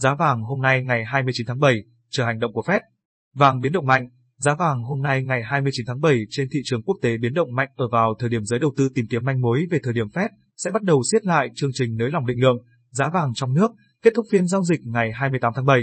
Giá vàng hôm nay ngày 29 tháng 7, chờ hành động của Fed. Vàng biến động mạnh, giá vàng hôm nay ngày 29 tháng 7 trên thị trường quốc tế biến động mạnh ở vào thời điểm giới đầu tư tìm kiếm manh mối về thời điểm Fed sẽ bắt đầu siết lại chương trình nới lỏng định lượng. Giá vàng trong nước kết thúc phiên giao dịch ngày 28 tháng 7.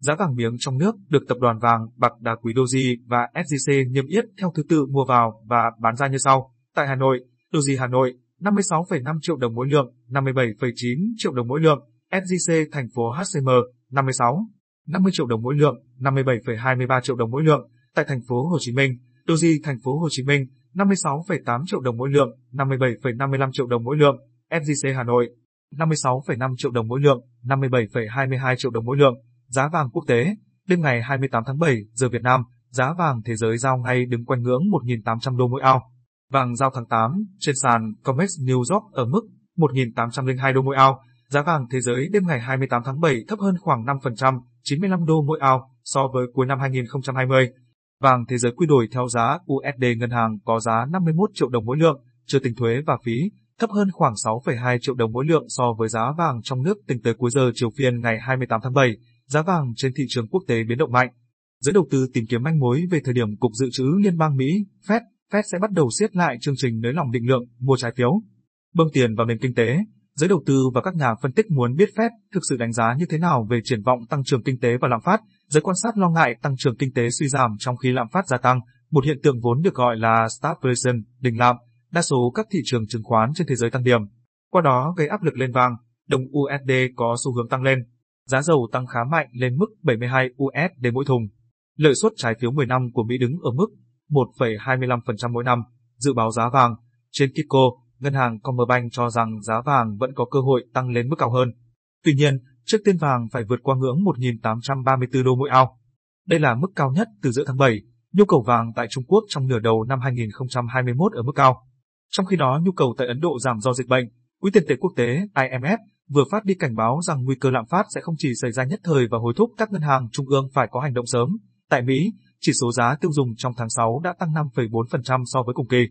Giá vàng miếng trong nước được tập đoàn vàng bạc đá quý Doji và SJC niêm yết theo thứ tự mua vào và bán ra như sau. Tại Hà Nội, Doji Hà Nội 56,5 triệu đồng mỗi lượng, 57,9 triệu đồng mỗi lượng. SJC thành phố HCM 56, 50 triệu đồng mỗi lượng, 57,23 triệu đồng mỗi lượng. Tại thành phố Hồ Chí Minh, Doji thành phố Hồ Chí Minh 56,8 triệu đồng mỗi lượng, 57,55 triệu đồng mỗi lượng. SJC Hà Nội 56,5 triệu đồng mỗi lượng, 57,22 triệu đồng mỗi lượng. Giá vàng quốc tế, đêm ngày 28 tháng 7 giờ Việt Nam, giá vàng thế giới giao ngay đứng quanh ngưỡng 1.800 đô mỗi ao. Vàng giao tháng 8 trên sàn COMEX New York ở mức 1.802 đô mỗi ao. Giá vàng thế giới đêm ngày 28 tháng 7 thấp hơn khoảng 5%, 95 đô mỗi ao so với cuối năm 2020. Vàng thế giới quy đổi theo giá USD ngân hàng có giá 51 triệu đồng mỗi lượng, chưa tính thuế và phí, thấp hơn khoảng 6,2 triệu đồng mỗi lượng so với giá vàng trong nước tính tới cuối giờ chiều phiên ngày 28 tháng 7. Giá vàng trên thị trường quốc tế biến động mạnh. Giới đầu tư tìm kiếm manh mối về thời điểm Cục Dự trữ Liên bang Mỹ, Fed, Fed sẽ bắt đầu siết lại chương trình nới lỏng định lượng mua trái phiếu, bơm tiền vào nền kinh tế. Giới đầu tư và các nhà phân tích muốn biết Fed thực sự đánh giá như thế nào về triển vọng tăng trưởng kinh tế và lạm phát. Giới quan sát lo ngại tăng trưởng kinh tế suy giảm trong khi lạm phát gia tăng, một hiện tượng vốn được gọi là stagflation, đình lạm. Đa số các thị trường chứng khoán trên thế giới tăng điểm, qua đó gây áp lực lên vàng. Đồng USD có xu hướng tăng lên. Giá dầu tăng khá mạnh lên mức 72 USD mỗi thùng. Lợi suất trái phiếu 10 năm của Mỹ đứng ở mức 1,25% mỗi năm. Dự báo giá vàng trên Kitco, ngân hàng Commerbank cho rằng giá vàng vẫn có cơ hội tăng lên mức cao hơn. Tuy nhiên, trước tiên vàng phải vượt qua ngưỡng 1.834 đô mỗi ao. Đây là mức cao nhất từ giữa tháng 7. Nhu cầu vàng tại Trung Quốc trong nửa đầu năm 2021 ở mức cao. Trong khi đó, nhu cầu tại Ấn Độ giảm do dịch bệnh. Quỹ tiền tệ quốc tế IMF vừa phát đi cảnh báo rằng nguy cơ lạm phát sẽ không chỉ xảy ra nhất thời và hối thúc các ngân hàng trung ương phải có hành động sớm. Tại Mỹ, chỉ số giá tiêu dùng trong tháng 6 đã tăng 5,4% so với cùng kỳ.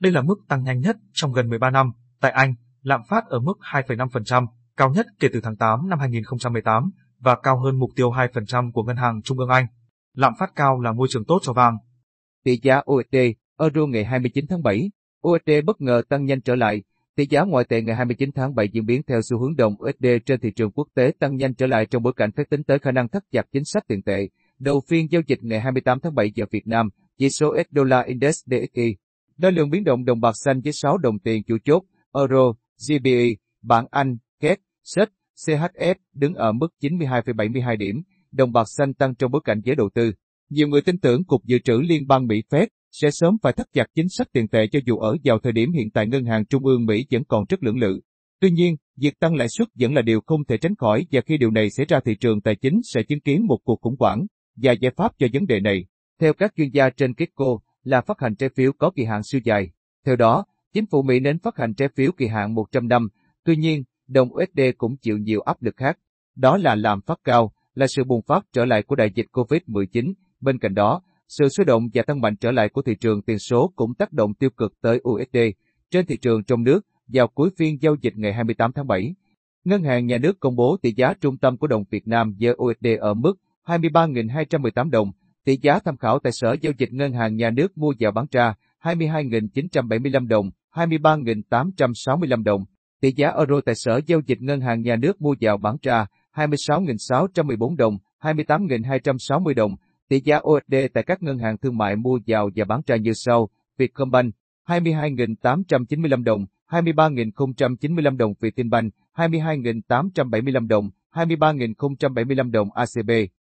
Đây là mức tăng nhanh nhất trong gần 13 năm. Tại Anh, lạm phát ở mức 2,5%, cao nhất kể từ tháng 8 năm 2018 và cao hơn mục tiêu 2% của Ngân hàng Trung ương Anh. Lạm phát cao là môi trường tốt cho vàng. Tỷ giá USD, Euro ngày 29 tháng 7, USD bất ngờ tăng nhanh trở lại. Tỷ giá ngoại tệ ngày 29 tháng 7 diễn biến theo xu hướng đồng USD trên thị trường quốc tế tăng nhanh trở lại trong bối cảnh phép tính tới khả năng thắt chặt chính sách tiền tệ. Đầu phiên giao dịch ngày 28 tháng 7 giờ Việt Nam, chỉ số S Dollar Index DXY, đo lượng biến động đồng bạc xanh với 6 đồng tiền chủ chốt, Euro, GBP, bảng Anh, KED, SET, CHF đứng ở mức 92,72 điểm, đồng bạc xanh tăng trong bối cảnh giới đầu tư. Nhiều người tin tưởng Cục Dự trữ Liên bang Mỹ Fed sẽ sớm phải thắt chặt chính sách tiền tệ cho dù ở vào thời điểm hiện tại Ngân hàng Trung ương Mỹ vẫn còn rất lưỡng lự. Tuy nhiên, việc tăng lãi suất vẫn là điều không thể tránh khỏi và khi điều này xảy ra thị trường tài chính sẽ chứng kiến một cuộc khủng hoảng và giải pháp cho vấn đề này. Theo các chuyên gia trên Kitco, là phát hành trái phiếu có kỳ hạn siêu dài. Theo đó, chính phủ Mỹ nên phát hành trái phiếu kỳ hạn 100 năm. Tuy nhiên, đồng USD cũng chịu nhiều áp lực khác. Đó là làm phát cao, là sự bùng phát trở lại của đại dịch COVID-19. Bên cạnh đó, sự sôi động và tăng mạnh trở lại của thị trường tiền số cũng tác động tiêu cực tới USD. Trên thị trường trong nước, vào cuối phiên giao dịch ngày 28 tháng 7, Ngân hàng Nhà nước công bố tỷ giá trung tâm của đồng Việt Nam với USD ở mức 23.218 đồng, tỷ giá tham khảo tại Sở Giao dịch Ngân hàng Nhà nước mua vào bán ra 22.975 đồng, 23.865 đồng, tỷ giá euro tại Sở Giao dịch Ngân hàng Nhà nước mua vào bán ra 26.614 đồng, 28.260 đồng, tỷ giá USD tại các ngân hàng thương mại mua vào và bán ra như sau, Vietcombank 22.895 đồng, 23.095 đồng. Vietinbank, 22.875 đồng, 23.075 đồng. ACB,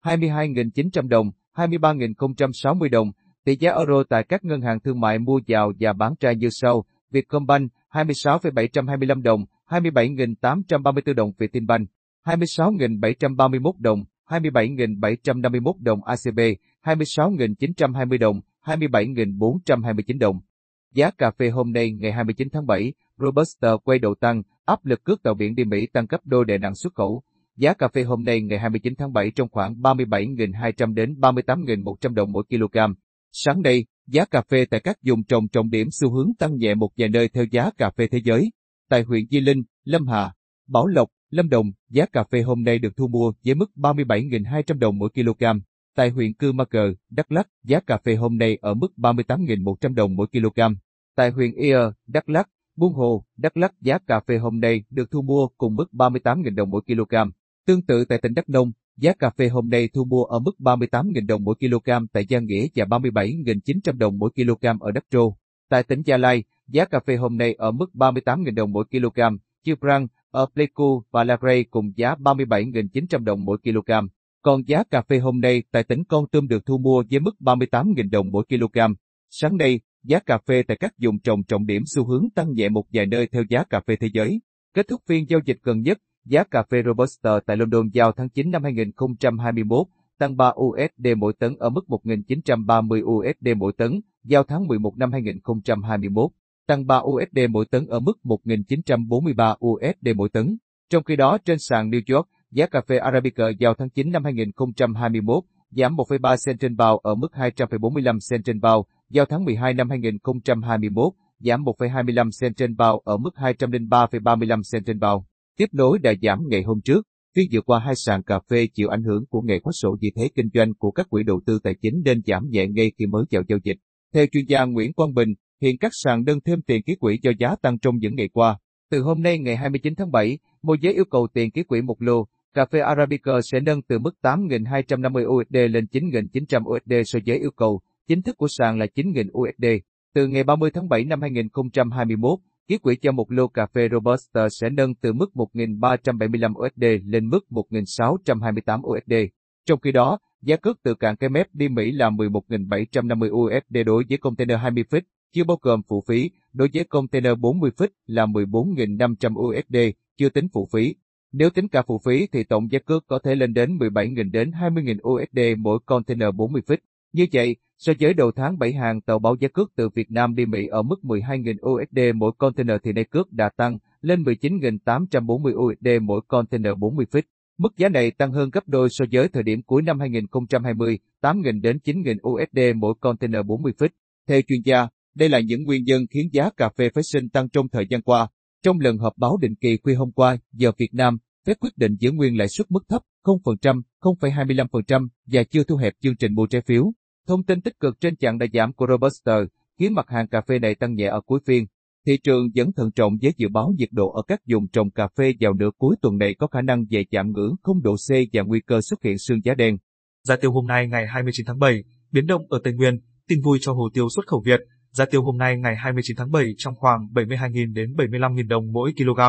22.900 đồng, 23.060 đồng. Tỷ giá euro tại các ngân hàng thương mại mua vào và bán ra như sau. Vietcombank 26,725 đồng, 27.834 đồng Vietinbank, 26.731 đồng, 27.751 đồng ACB, 26.920 đồng, 27.429 đồng. Giá cà phê hôm nay ngày 29 tháng 7, Robusta quay đầu tăng, áp lực cước tàu biển đi Mỹ tăng cấp đôi để nặng xuất khẩu. Giá cà phê hôm nay ngày 29 tháng 7 trong khoảng 37.200 đến 38.100 đồng mỗi kg. Sáng nay, giá cà phê tại các vùng trồng trọng điểm xu hướng tăng nhẹ một vài nơi theo giá cà phê thế giới. Tại huyện Di Linh, Lâm Hà, Bảo Lộc, Lâm Đồng, giá cà phê hôm nay được thu mua với mức 37.200 đồng mỗi kg. Tại huyện Cư Ma Cờ, Đắk Lắk, giá cà phê hôm nay ở mức 38.100 đồng mỗi kg. Tại huyện Ia, Đắk Lắk, Buôn Hồ, Đắk Lắk giá cà phê hôm nay được thu mua cùng mức 38.000 đồng mỗi kg. Tương tự tại tỉnh Đắk Nông, giá cà phê hôm nay thu mua ở mức 38.000 đồng mỗi kg tại Gia Nghĩa và 37.900 đồng mỗi kg ở Đắk Trô. Tại tỉnh Gia Lai, giá cà phê hôm nay ở mức 38.000 đồng mỗi kg, Chư Prang, ở Pleiku và Larey cùng giá 37.900 đồng mỗi kg. Còn giá cà phê hôm nay tại tỉnh Con Tum được thu mua với mức 38.000 đồng mỗi kg. Sáng nay, giá cà phê tại các vùng trồng trọng điểm xu hướng tăng nhẹ một vài nơi theo giá cà phê thế giới. Kết thúc phiên giao dịch gần nhất, giá cà phê Robusta tại London giao tháng 9 năm 2021 tăng 3 USD mỗi tấn ở mức 1.930 USD mỗi tấn, giao tháng 11 năm 2021 tăng 3 USD mỗi tấn ở mức 1.943 USD mỗi tấn. Trong khi đó, trên sàn New York, giá cà phê Arabica giao tháng 9 năm 2021 giảm 1,3 cent trên bao ở mức 245 cent trên bao, giao tháng 12 năm 2021 giảm 1,25 cent trên bao ở mức 203,35 cent trên bao. Tiếp nối đã giảm ngày hôm trước, phiên vừa qua hai sàn cà phê chịu ảnh hưởng của ngày khóa sổ vì thế kinh doanh của các quỹ đầu tư tài chính nên giảm nhẹ ngay khi mới chào giao dịch. Theo chuyên gia Nguyễn Quang Bình, hiện các sàn đơn thêm tiền ký quỹ do giá tăng trong những ngày qua. Từ hôm nay ngày 29 tháng 7, môi giới yêu cầu tiền ký quỹ một lô, cà phê Arabica sẽ nâng từ mức 8.250 USD lên 9.900 USD so với yêu cầu, chính thức của sàn là 9.000 USD. Từ ngày 30 tháng 7 năm 2021, ký quỹ cho một lô cà phê Robusta sẽ nâng từ mức 1.375 USD lên mức 1.628 USD. Trong khi đó, giá cước từ cảng cái mép đi Mỹ là 11.750 USD đối với container 20 feet, chưa bao gồm phụ phí, đối với container 40 feet là 14.500 USD, chưa tính phụ phí. Nếu tính cả phụ phí thì tổng giá cước có thể lên đến 17.000 đến 20.000 USD mỗi container 40 feet. Như vậy, so với đầu tháng 7 hàng tàu báo giá cước từ Việt Nam đi Mỹ ở mức 12.000 USD mỗi container thì nay cước đã tăng lên 19.840 USD mỗi container 40 feet. Mức giá này tăng hơn gấp đôi so với thời điểm cuối năm 2020, 8.000 đến 9.000 USD mỗi container 40 feet. Theo chuyên gia, đây là những nguyên nhân khiến giá cà phê phái sinh tăng trong thời gian qua. Trong lần họp báo định kỳ khuya hôm qua, giờ Việt Nam, Fed quyết định giữ nguyên lãi suất mức thấp 0%, 0,25% và chưa thu hẹp chương trình mua trái phiếu. Thông tin tích cực trên chặng đã giảm của Robusta khiến mặt hàng cà phê này tăng nhẹ ở cuối phiên. Thị trường vẫn thận trọng với dự báo nhiệt độ ở các vùng trồng cà phê vào nửa cuối tuần này có khả năng về chạm ngưỡng 0 độ C và nguy cơ xuất hiện sương giá đen. Giá tiêu hôm nay ngày 29 tháng 7, biến động ở Tây Nguyên, tin vui cho hồ tiêu xuất khẩu Việt. Giá tiêu hôm nay ngày 29 tháng 7 trong khoảng 72.000 đến 75.000 đồng mỗi kg.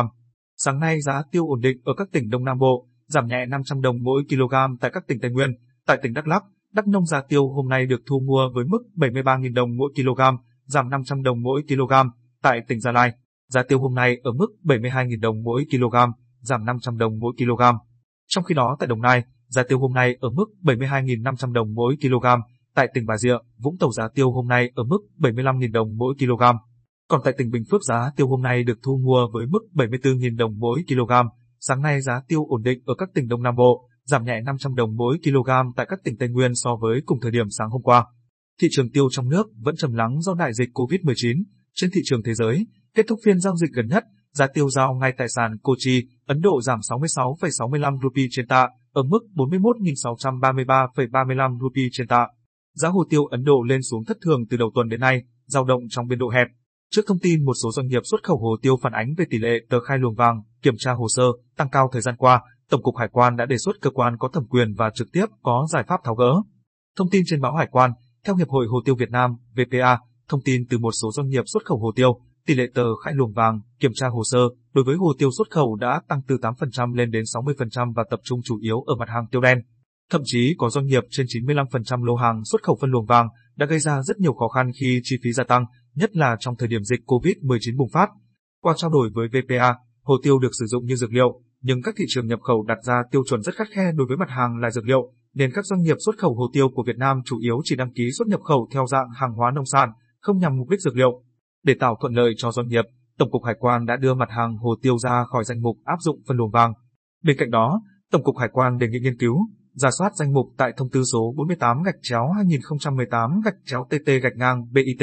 Sáng nay giá tiêu ổn định ở các tỉnh Đông Nam Bộ, giảm nhẹ 500 đồng mỗi kg tại các tỉnh Tây Nguyên. Tại tỉnh Đắk Lắk, Đắk Nông giá tiêu hôm nay được thu mua với mức 73.000 đồng mỗi kg, giảm 500 đồng mỗi kg. Tại tỉnh Gia Lai, giá tiêu hôm nay ở mức 72.000 đồng mỗi kg, giảm 500 đồng mỗi kg. Trong khi đó tại Đồng Nai, giá tiêu hôm nay ở mức 72.500 đồng mỗi kg, Tại tỉnh Bà Rịa, Vũng Tàu giá tiêu hôm nay ở mức 75.000 đồng mỗi kg. Còn tại tỉnh Bình Phước giá tiêu hôm nay được thu mua với mức 74.000 đồng mỗi kg. Sáng nay giá tiêu ổn định ở các tỉnh Đông Nam Bộ, giảm nhẹ 500 đồng mỗi kg tại các tỉnh Tây Nguyên so với cùng thời điểm sáng hôm qua. Thị trường tiêu trong nước vẫn trầm lắng do đại dịch COVID-19. Trên thị trường thế giới, kết thúc phiên giao dịch gần nhất, giá tiêu giao ngay tại sàn Kochi, Ấn Độ giảm 66,65 rupee trên tạ, ở mức 41.633,35 rupee trên tạ. Giá hồ tiêu Ấn Độ lên xuống thất thường từ đầu tuần đến nay, dao động trong biên độ hẹp. Trước thông tin một số doanh nghiệp xuất khẩu hồ tiêu phản ánh về tỷ lệ tờ khai luồng vàng, kiểm tra hồ sơ tăng cao thời gian qua, Tổng cục Hải quan đã đề xuất cơ quan có thẩm quyền và trực tiếp có giải pháp tháo gỡ. Thông tin trên báo Hải quan, theo Hiệp hội Hồ tiêu Việt Nam, VPA, thông tin từ một số doanh nghiệp xuất khẩu hồ tiêu, tỷ lệ tờ khai luồng vàng, kiểm tra hồ sơ đối với hồ tiêu xuất khẩu đã tăng từ 8% lên đến 60% và tập trung chủ yếu ở mặt hàng tiêu đen. Thậm chí có doanh nghiệp trên 95% lô hàng xuất khẩu phân luồng vàng đã gây ra rất nhiều khó khăn khi chi phí gia tăng, nhất là trong thời điểm dịch COVID-19 bùng phát. Qua trao đổi với VPA, hồ tiêu được sử dụng như dược liệu, nhưng các thị trường nhập khẩu đặt ra tiêu chuẩn rất khắt khe đối với mặt hàng là dược liệu, nên các doanh nghiệp xuất khẩu hồ tiêu của Việt Nam chủ yếu chỉ đăng ký xuất nhập khẩu theo dạng hàng hóa nông sản, không nhằm mục đích dược liệu. Để tạo thuận lợi cho doanh nghiệp, Tổng cục Hải quan đã đưa mặt hàng hồ tiêu ra khỏi danh mục áp dụng phân luồng vàng. Bên cạnh đó, Tổng cục Hải quan đề nghị nghiên cứu, giả soát danh mục tại thông tư số 48 gạch chéo 2018 gạch chéo TT gạch ngang BIT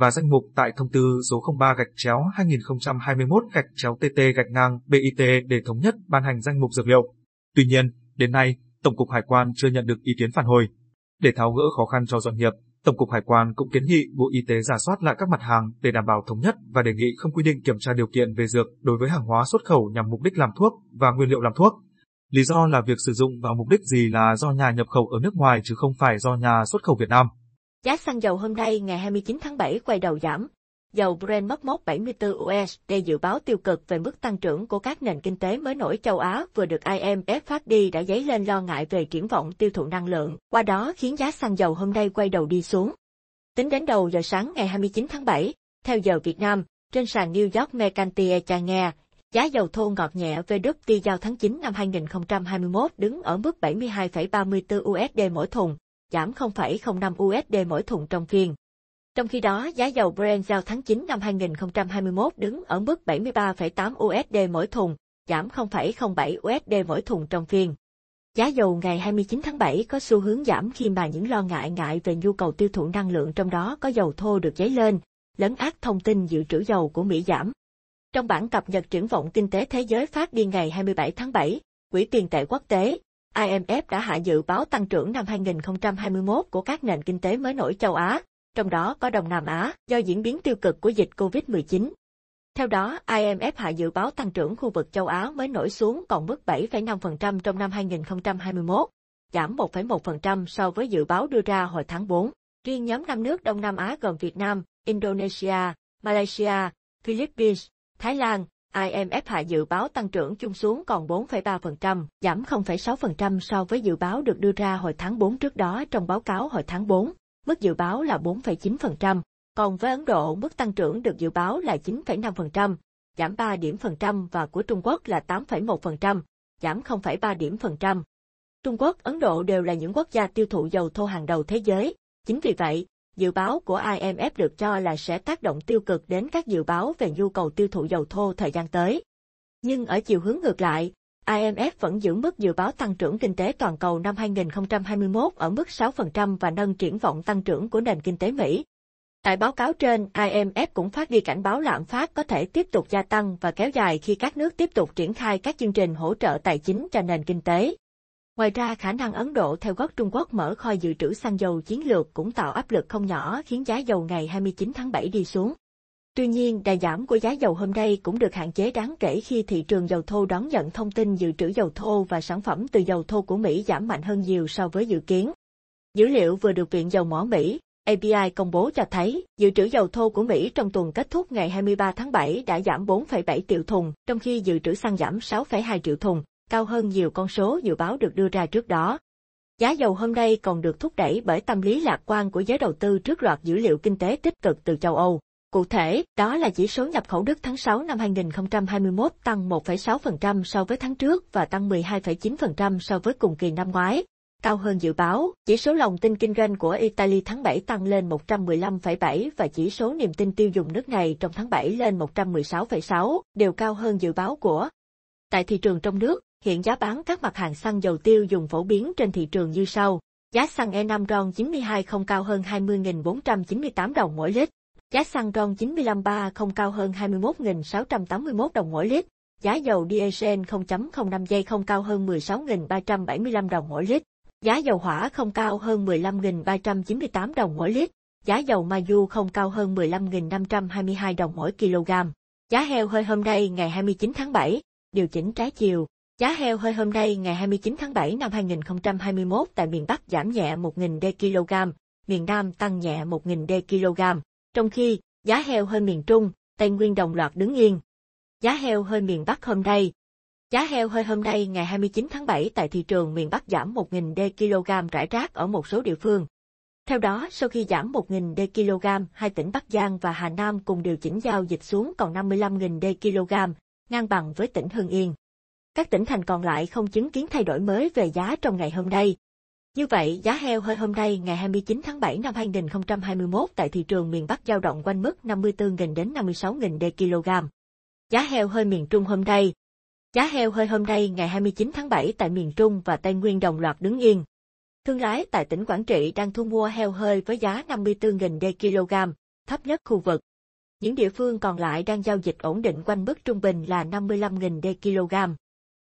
và danh mục tại thông tư số 03 gạch chéo 2021 gạch chéo TT gạch ngang BIT để thống nhất ban hành danh mục dược liệu. Tuy nhiên, đến nay, Tổng cục Hải quan chưa nhận được ý kiến phản hồi. Để tháo gỡ khó khăn cho doanh nghiệp, Tổng cục Hải quan cũng kiến nghị Bộ Y tế giả soát lại các mặt hàng để đảm bảo thống nhất và đề nghị không quy định kiểm tra điều kiện về dược đối với hàng hóa xuất khẩu nhằm mục đích làm thuốc và nguyên liệu làm thuốc. Lý do là việc sử dụng vào mục đích gì là do nhà nhập khẩu ở nước ngoài chứ không phải do nhà xuất khẩu Việt Nam. Giá xăng dầu hôm nay ngày 29 tháng 7 quay đầu giảm. Dầu Brent mất mốc 74 USD dự báo tiêu cực về mức tăng trưởng của các nền kinh tế mới nổi châu Á vừa được IMF phát đi đã dấy lên lo ngại về triển vọng tiêu thụ năng lượng, qua đó khiến giá xăng dầu hôm nay quay đầu đi xuống. Tính đến đầu giờ sáng ngày 29 tháng 7, theo giờ Việt Nam, trên sàn New York Mercantile nghe, giá dầu thô ngọt nhẹ WTI giao tháng 9 năm 2021 đứng ở mức 72,34 USD mỗi thùng, giảm 0,05 USD mỗi thùng trong phiên. Trong khi đó, giá dầu Brent giao tháng 9 năm 2021 đứng ở mức 73,8 USD mỗi thùng, giảm 0,07 USD mỗi thùng trong phiên. Giá dầu ngày 29 tháng 7 có xu hướng giảm khi mà những lo ngại ngại về nhu cầu tiêu thụ năng lượng trong đó có dầu thô được dấy lên, lấn át thông tin dự trữ dầu của Mỹ giảm. Trong bản cập nhật triển vọng kinh tế thế giới phát đi ngày 27 tháng 7, Quỹ tiền tệ quốc tế IMF đã hạ dự báo tăng trưởng năm 2021 của các nền kinh tế mới nổi châu Á, trong đó có Đông Nam Á, do diễn biến tiêu cực của dịch COVID-19. Theo đó, IMF hạ dự báo tăng trưởng khu vực châu Á mới nổi xuống còn mức 7,5% trong năm 2021, giảm 1,1% so với dự báo đưa ra hồi tháng 4. Riêng nhóm năm nước Đông Nam Á gồm Việt Nam, Indonesia, Malaysia, Philippines, Thái Lan, IMF hạ dự báo tăng trưởng chung xuống còn 4,3%, giảm 0,6% so với dự báo được đưa ra hồi tháng 4 trước đó trong báo cáo hồi tháng 4, mức dự báo là 4,9%. Còn với Ấn Độ, mức tăng trưởng được dự báo là 9,5%, giảm 3 điểm phần trăm và của Trung Quốc là 8,1%, giảm 0,3 điểm phần trăm. Trung Quốc, Ấn Độ đều là những quốc gia tiêu thụ dầu thô hàng đầu thế giới. Chính vì vậy, dự báo của IMF được cho là sẽ tác động tiêu cực đến các dự báo về nhu cầu tiêu thụ dầu thô thời gian tới. Nhưng ở chiều hướng ngược lại, IMF vẫn giữ mức dự báo tăng trưởng kinh tế toàn cầu năm 2021 ở mức 6% và nâng triển vọng tăng trưởng của nền kinh tế Mỹ. Tại báo cáo trên, IMF cũng phát đi cảnh báo lạm phát có thể tiếp tục gia tăng và kéo dài khi các nước tiếp tục triển khai các chương trình hỗ trợ tài chính cho nền kinh tế. Ngoài ra khả năng Ấn Độ theo gót Trung Quốc mở kho dự trữ xăng dầu chiến lược cũng tạo áp lực không nhỏ khiến giá dầu ngày 29 tháng 7 đi xuống. Tuy nhiên, đà giảm của giá dầu hôm nay cũng được hạn chế đáng kể khi thị trường dầu thô đón nhận thông tin dự trữ dầu thô và sản phẩm từ dầu thô của Mỹ giảm mạnh hơn nhiều so với dự kiến. Dữ liệu vừa được Viện Dầu mỏ Mỹ, API công bố cho thấy, dự trữ dầu thô của Mỹ trong tuần kết thúc ngày 23 tháng 7 đã giảm 4,7 triệu thùng, trong khi dự trữ xăng giảm 6,2 triệu thùng, cao hơn nhiều con số dự báo được đưa ra trước đó. Giá dầu hôm nay còn được thúc đẩy bởi tâm lý lạc quan của giới đầu tư trước loạt dữ liệu kinh tế tích cực từ châu Âu. Cụ thể, đó là chỉ số nhập khẩu Đức tháng 6 năm 2021 tăng 1,6% so với tháng trước và tăng 12,9% so với cùng kỳ năm ngoái. Cao hơn dự báo, chỉ số lòng tin kinh doanh của Italy tháng 7 tăng lên 115,7 và chỉ số niềm tin tiêu dùng nước này trong tháng 7 lên 116,6, đều cao hơn dự báo của. Tại thị trường trong nước, hiện giá bán các mặt hàng xăng dầu tiêu dùng phổ biến trên thị trường như sau. Giá xăng E5 RON 92 không cao hơn 20.498 đồng mỗi lít. Giá xăng RON 953 không cao hơn 21.681 đồng mỗi lít. Giá dầu diesel 0.05 giây không cao hơn 16.375 đồng mỗi lít. Giá dầu hỏa không cao hơn 15.398 đồng mỗi lít. Giá dầu ma du không cao hơn 15.522 đồng mỗi kg. Giá heo hơi hôm nay ngày 29 tháng 7, điều chỉnh trái chiều. Giá heo hơi hôm nay ngày 29 tháng 7 năm 2021 tại miền Bắc giảm nhẹ 1.000 d kg, miền Nam tăng nhẹ 1.000 d kg. Trong khi, giá heo hơi miền Trung, Tây Nguyên đồng loạt đứng yên. Giá heo hơi miền Bắc hôm nay. Giá heo hơi hôm nay ngày 29 tháng 7 tại thị trường miền Bắc giảm 1.000 d kg rải rác ở một số địa phương. Theo đó, sau khi giảm 1.000 d kg, hai tỉnh Bắc Giang và Hà Nam cùng điều chỉnh giao dịch xuống còn 55.000 d kg, ngang bằng với tỉnh Hưng Yên. Các tỉnh thành còn lại không chứng kiến thay đổi mới về giá trong ngày hôm nay. Như vậy, giá heo hơi hôm nay ngày 29 tháng 7 năm 2021 tại thị trường miền Bắc dao động quanh mức 54.000 đến 56.000 d kg. Giá heo hơi miền Trung hôm nay. Giá heo hơi hôm nay ngày 29 tháng 7 tại miền Trung và Tây Nguyên đồng loạt đứng yên. Thương lái tại tỉnh Quảng Trị đang thu mua heo hơi với giá 54.000 d kg, thấp nhất khu vực. Những địa phương còn lại đang giao dịch ổn định quanh mức trung bình là 55.000 đ-kg.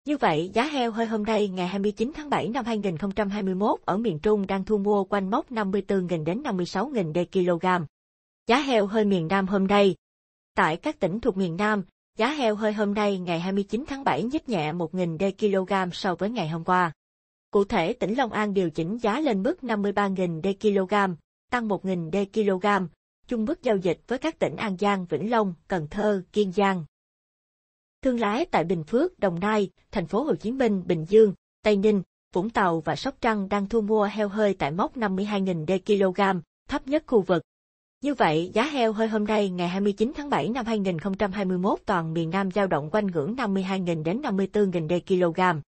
Như vậy, giá heo hơi hôm nay ngày 29 tháng 7 năm 2021 ở miền Trung đang thu mua quanh mốc 54.000 đến 56.000 đ-kg. Giá heo hơi miền Nam hôm nay. Tại các tỉnh thuộc miền Nam, giá heo hơi hôm nay ngày 29 tháng 7 nhích nhẹ 1.000 đ-kg so với ngày hôm qua. Cụ thể tỉnh Long An điều chỉnh giá lên mức 53.000 đ-kg, tăng 1.000 đ-kg, chung mức giao dịch với các tỉnh An Giang, Vĩnh Long, Cần Thơ, Kiên Giang. Thương lái tại Bình Phước, Đồng Nai, thành phố Hồ Chí Minh, Bình Dương, Tây Ninh, Vũng Tàu và Sóc Trăng đang thu mua heo hơi tại mốc 52.000 đ-kg, thấp nhất khu vực. Như vậy, giá heo hơi hôm nay ngày 29 tháng 7 năm 2021 toàn miền Nam dao động quanh ngưỡng 52.000 đến 54.000 đ-kg.